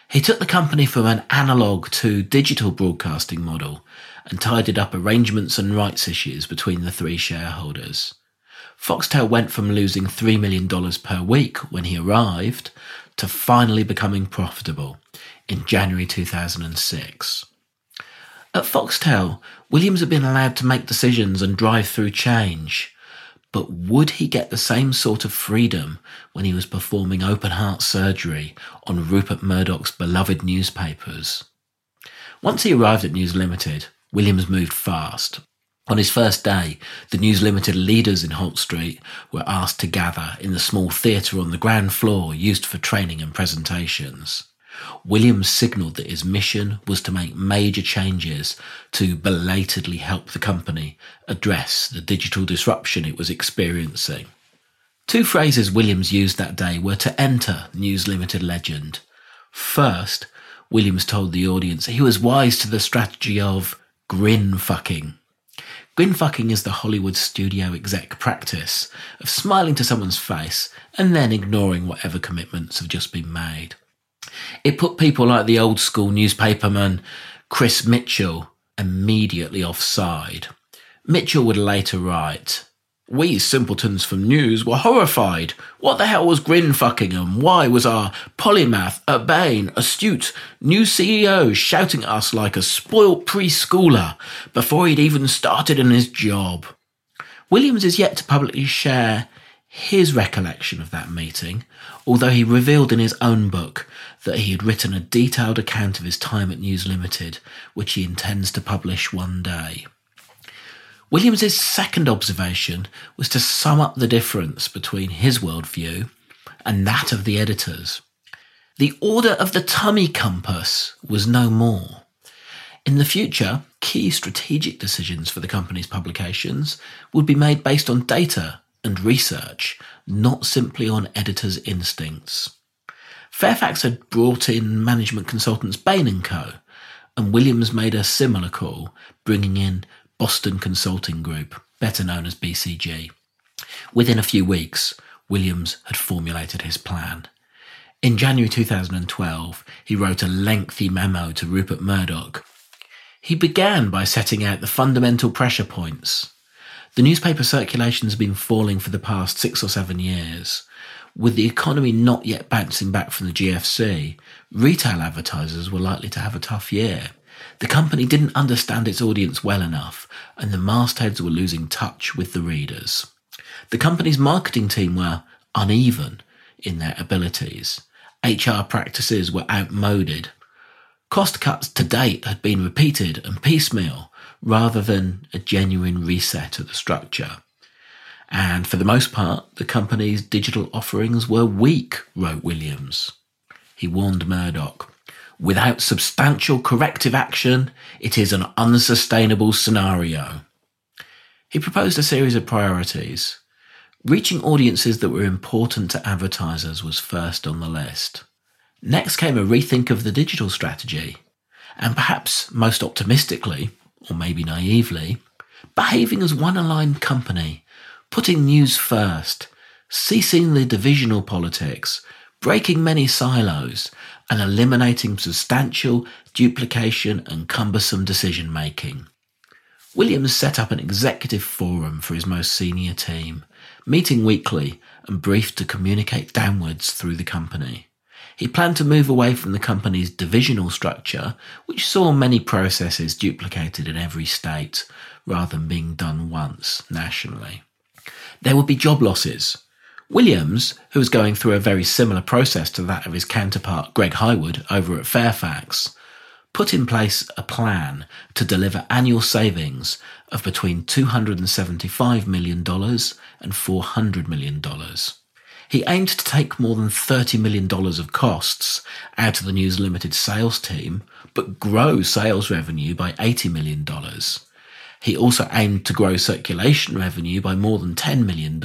He took the company from an analog to digital broadcasting model and tidied up arrangements and rights issues between the three shareholders. Foxtel went from losing $3 million per week when he arrived to finally becoming profitable in January 2006. At Foxtel, Williams had been allowed to make decisions and drive through change. But would he get the same sort of freedom when he was performing open heart surgery on Rupert Murdoch's beloved newspapers? Once he arrived at News Limited, Williams moved fast. On his first day, the News Limited leaders in Holt Street were asked to gather in the small theatre on the ground floor used for training and presentations. Williams signalled that his mission was to make major changes to belatedly help the company address the digital disruption it was experiencing. Two phrases Williams used that day were to enter News Limited legend. First, Williams told the audience he was wise to the strategy of grin fucking. Grin fucking is the Hollywood studio exec practice of smiling to someone's face and then ignoring whatever commitments have just been made. It put people like the old school newspaperman Chris Mitchell immediately offside. Mitchell would later write, we simpletons from news were horrified. What the hell was grin fucking and why was our polymath, urbane, astute, new CEO shouting at us like a spoilt preschooler before he'd even started in his job? Williams is yet to publicly share his recollection of that meeting, although he revealed in his own book that he had written a detailed account of his time at News Limited, which he intends to publish one day. Williams's second observation was to sum up the difference between his worldview and that of the editors. The order of the tummy compass was no more. In the future, key strategic decisions for the company's publications would be made based on data and research, not simply on editors' instincts. Fairfax had brought in management consultants Bain & Co., and Williams made a similar call, bringing in Boston Consulting Group, better known as BCG. Within a few weeks, Williams had formulated his plan. In January 2012, he wrote a lengthy memo to Rupert Murdoch. He began by setting out the fundamental pressure points. The newspaper circulation has been falling for the past six or seven years. With the economy not yet bouncing back from the GFC, retail advertisers were likely to have a tough year. The company didn't understand its audience well enough, and the mastheads were losing touch with the readers. The company's marketing team were uneven in their abilities. HR practices were outmoded. Cost cuts to date had been repeated and piecemeal rather than a genuine reset of the structure. And for the most part, the company's digital offerings were weak, wrote Williams. He warned Murdoch Without substantial corrective action, it is an unsustainable scenario. He proposed a series of priorities. Reaching audiences that were important to advertisers was first on the list. Next came a rethink of the digital strategy, and perhaps most optimistically, or maybe naively, behaving as one aligned company, putting news first, ceasing the divisional politics, breaking many silos, and eliminating substantial duplication and cumbersome decision making. Williams set up an executive forum for his most senior team, meeting weekly and briefed to communicate downwards through the company. He planned to move away from the company's divisional structure, which saw many processes duplicated in every state rather than being done once nationally. There would be job losses, Williams, who was going through a very similar process to that of his counterpart Greg Hywood over at Fairfax, put in place a plan to deliver annual savings of between $275 million and $400 million. He aimed to take more than $30 million of costs out of the News Limited sales team, but grow sales revenue by $80 million. He also aimed to grow circulation revenue by more than $10 million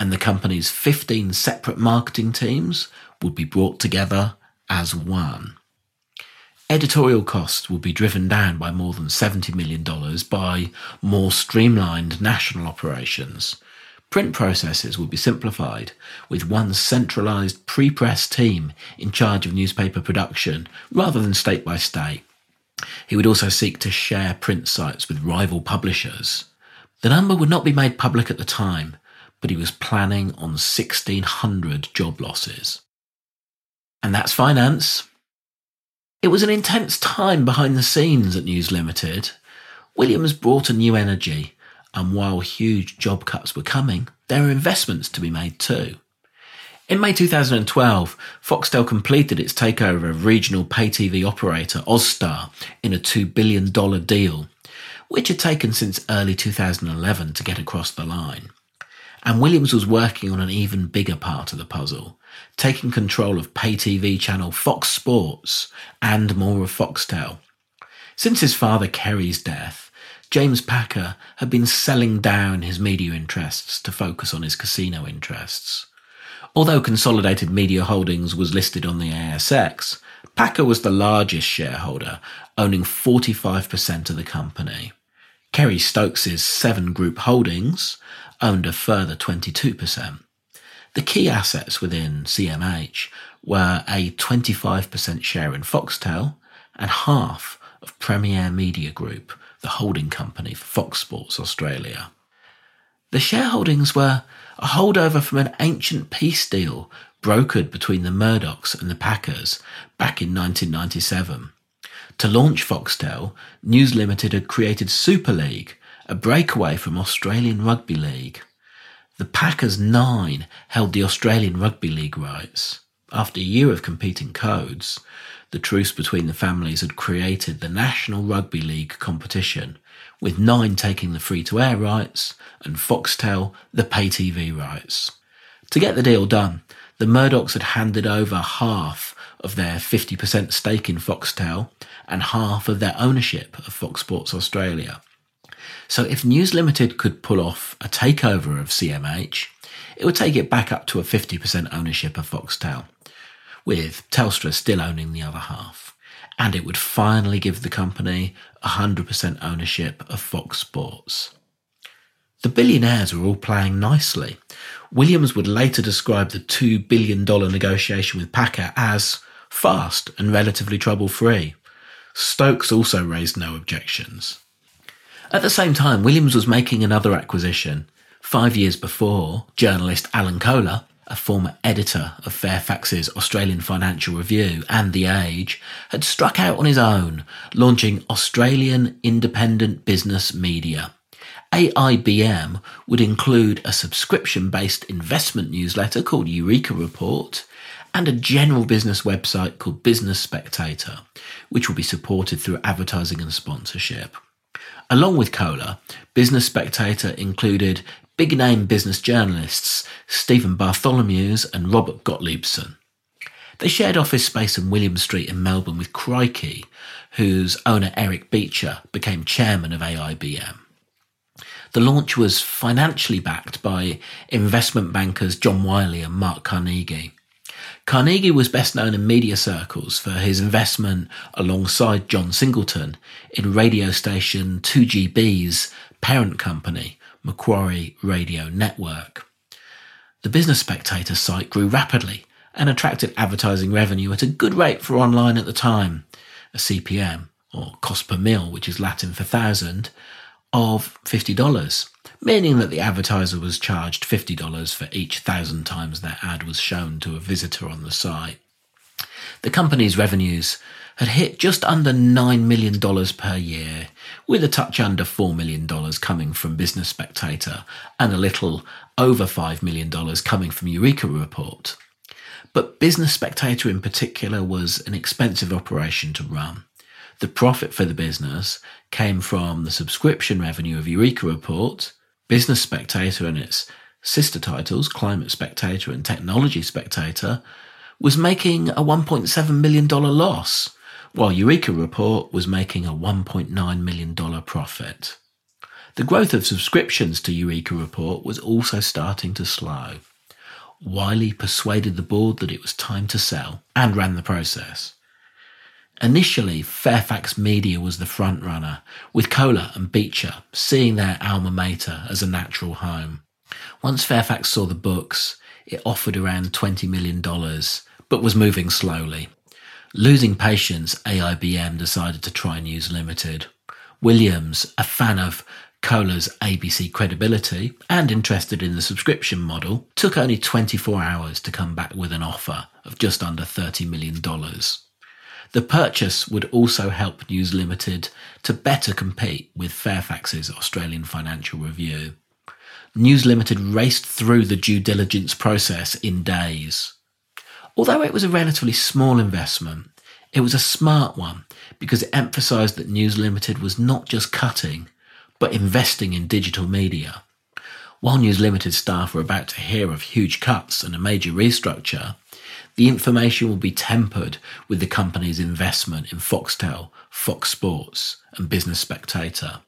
and the company's 15 separate marketing teams would be brought together as one. Editorial costs will be driven down by more than $70 million by more streamlined national operations. Print processes will be simplified with one centralised pre-press team in charge of newspaper production rather than state by state. He would also seek to share print sites with rival publishers. The number would not be made public at the time, but he was planning on 1,600 job losses. And that's finance. It was an intense time behind the scenes at News Limited. Williams brought a new energy, and while huge job cuts were coming, there were investments to be made too. In May 2012, Foxtel completed its takeover of regional pay TV operator Austar in a $2 billion deal, which had taken since early 2011 to get across the line. And Williams was working on an even bigger part of the puzzle, taking control of pay TV channel Fox Sports and more of Foxtel. Since his father Kerry's death, James Packer had been selling down his media interests to focus on his casino interests. Although Consolidated Media Holdings was listed on the ASX, Packer was the largest shareholder, owning 45% of the company. Kerry Stokes's Seven Group Holdings owned a further 22%. The key assets within CMH were a 25% share in Foxtel and half of Premier Media Group, the holding company for Fox Sports Australia. The shareholdings were a holdover from an ancient peace deal brokered between the Murdochs and the Packers back in 1997. To launch Foxtel, News Limited had created Super League, a breakaway from Australian Rugby League. The Packers 9 held the Australian Rugby League rights. After a year of competing codes, the truce between the families had created the National Rugby League competition, with Nine taking the free to air rights and Foxtel the pay TV rights. To get the deal done, the Murdochs had handed over half of their 50% stake in Foxtel and half of their ownership of Fox Sports Australia. So if News Limited could pull off a takeover of CMH, it would take it back up to a 50% ownership of Foxtel, with Telstra still owning the other half. And it would finally give the company 100% ownership of Fox Sports. The billionaires were all playing nicely. Williams would later describe the $2 billion negotiation with Packer as fast and relatively trouble free. Stokes also raised no objections. At the same time, Williams was making another acquisition. Five years before, journalist Alan Kohler, a former editor of Fairfax's Australian Financial Review and The Age, had struck out on his own, launching Australian Independent Business Media. AIBM would include a subscription based investment newsletter called Eureka Report and a general business website called Business Spectator, which will be supported through advertising and sponsorship. Along with Kohler, Business Spectator included big name business journalists Stephen Bartholomeusz and Robert Gottliebsen. They shared office space in William Street in Melbourne with Crikey, whose owner Eric Beecher became chairman of AIBM. The launch was financially backed by investment bankers John Wylie and Mark Carnegie. Carnegie was best known in media circles for his investment alongside John Singleton in radio station 2GB's parent company, Macquarie Radio Network. The Business Spectator site grew rapidly and attracted advertising revenue at a good rate for online at the time, a CPM, or cost per mil, which is Latin for thousand, of $50 meaning that the advertiser was charged $50 for each thousand times their ad was shown to a visitor on the site. The company's revenues had hit just under $9 million per year, with a touch under $4 million coming from Business Spectator and a little over $5 million coming from Eureka Report. But Business Spectator in particular was an expensive operation to run. The profit for the business came from the subscription revenue of Eureka Report, Business Spectator and its sister titles, Climate Spectator and Technology Spectator, was making a $1.7 million loss, while Eureka Report was making a $1.9 million profit. The growth of subscriptions to Eureka Report was also starting to slow. Wylie persuaded the board that it was time to sell and ran the process. Initially, Fairfax Media was the frontrunner, with Kohler and Beecher seeing their alma mater as a natural home. Once Fairfax saw the books, it offered around $20 million, but was moving slowly. Losing patience, AIBM decided to try News Limited. Williams, a fan of Kohler's ABC credibility and interested in the subscription model, took only 24 hours to come back with an offer of just under $30 million. The purchase would also help News Limited to better compete with Fairfax's Australian Financial Review. News Limited raced through the due diligence process in days. Although it was a relatively small investment, it was a smart one because it emphasised that News Limited was not just cutting, but investing in digital media. While News Limited staff were about to hear of huge cuts and a major restructure, the information will be tempered with the company's investment in Foxtel, Fox Sports, and Business Spectator.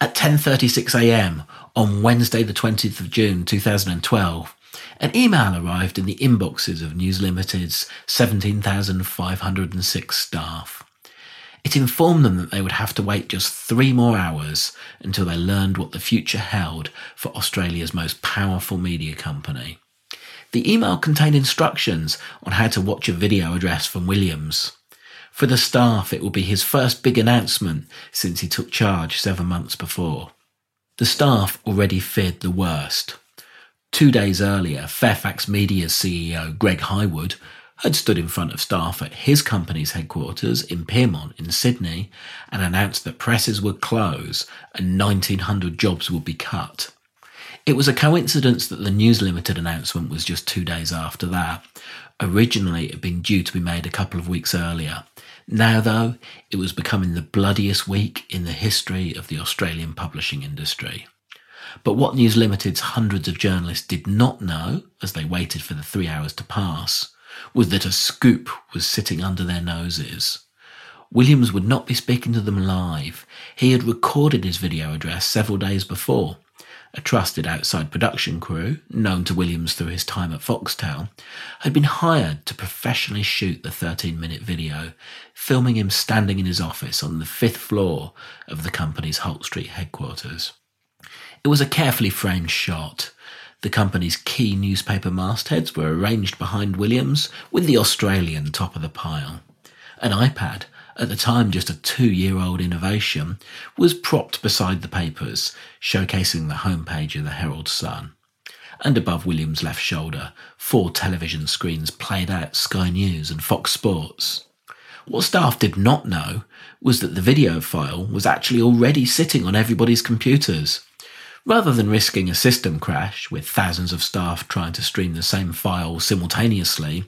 At 10.36am on Wednesday the 20th of June 2012, an email arrived in the inboxes of News Limited's 17,506 staff. It informed them that they would have to wait just three more hours until they learned what the future held for Australia's most powerful media company. The email contained instructions on how to watch a video address from Williams. For the staff, it will be his first big announcement since he took charge seven months before. The staff already feared the worst. Two days earlier, Fairfax Media's CEO Greg Hywood had stood in front of staff at his company's headquarters in Pyrmont in Sydney and announced that presses would close and 1900 jobs would be cut. It was a coincidence that the News Limited announcement was just two days after that. Originally, it had been due to be made a couple of weeks earlier. Now, though, it was becoming the bloodiest week in the history of the Australian publishing industry. But what News Limited's hundreds of journalists did not know, as they waited for the three hours to pass, was that a scoop was sitting under their noses. Williams would not be speaking to them live. He had recorded his video address several days before. A trusted outside production crew, known to Williams through his time at Foxtel, had been hired to professionally shoot the 13 minute video, filming him standing in his office on the fifth floor of the company's Holt Street headquarters. It was a carefully framed shot. The company's key newspaper mastheads were arranged behind Williams, with the Australian top of the pile. An iPad at the time just a two year old innovation, was propped beside the papers, showcasing the homepage of the Herald Sun. And above William's left shoulder, four television screens played out Sky News and Fox Sports. What staff did not know was that the video file was actually already sitting on everybody's computers. Rather than risking a system crash with thousands of staff trying to stream the same file simultaneously,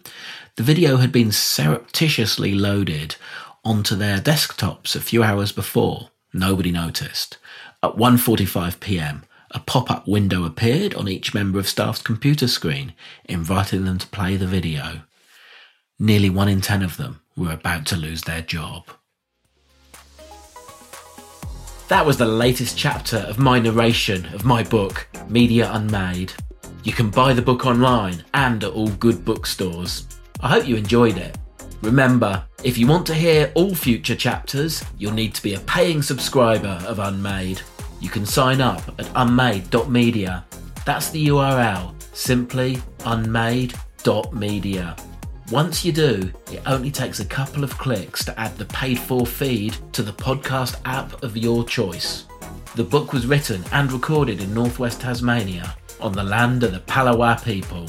the video had been surreptitiously loaded onto their desktops a few hours before. Nobody noticed. At 1:45 p.m., a pop-up window appeared on each member of staff's computer screen, inviting them to play the video. Nearly 1 in 10 of them were about to lose their job. That was the latest chapter of my narration of my book, Media Unmade. You can buy the book online and at all good bookstores. I hope you enjoyed it. Remember, if you want to hear all future chapters, you'll need to be a paying subscriber of Unmade. You can sign up at unmade.media. That's the URL, simply unmade.media. Once you do, it only takes a couple of clicks to add the paid for feed to the podcast app of your choice. The book was written and recorded in northwest Tasmania on the land of the Palawa people.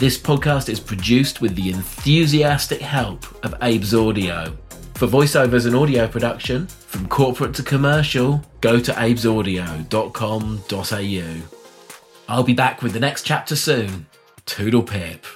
This podcast is produced with the enthusiastic help of Abe's Audio. For voiceovers and audio production, from corporate to commercial, go to abesaudio.com.au. I'll be back with the next chapter soon. Toodle pip.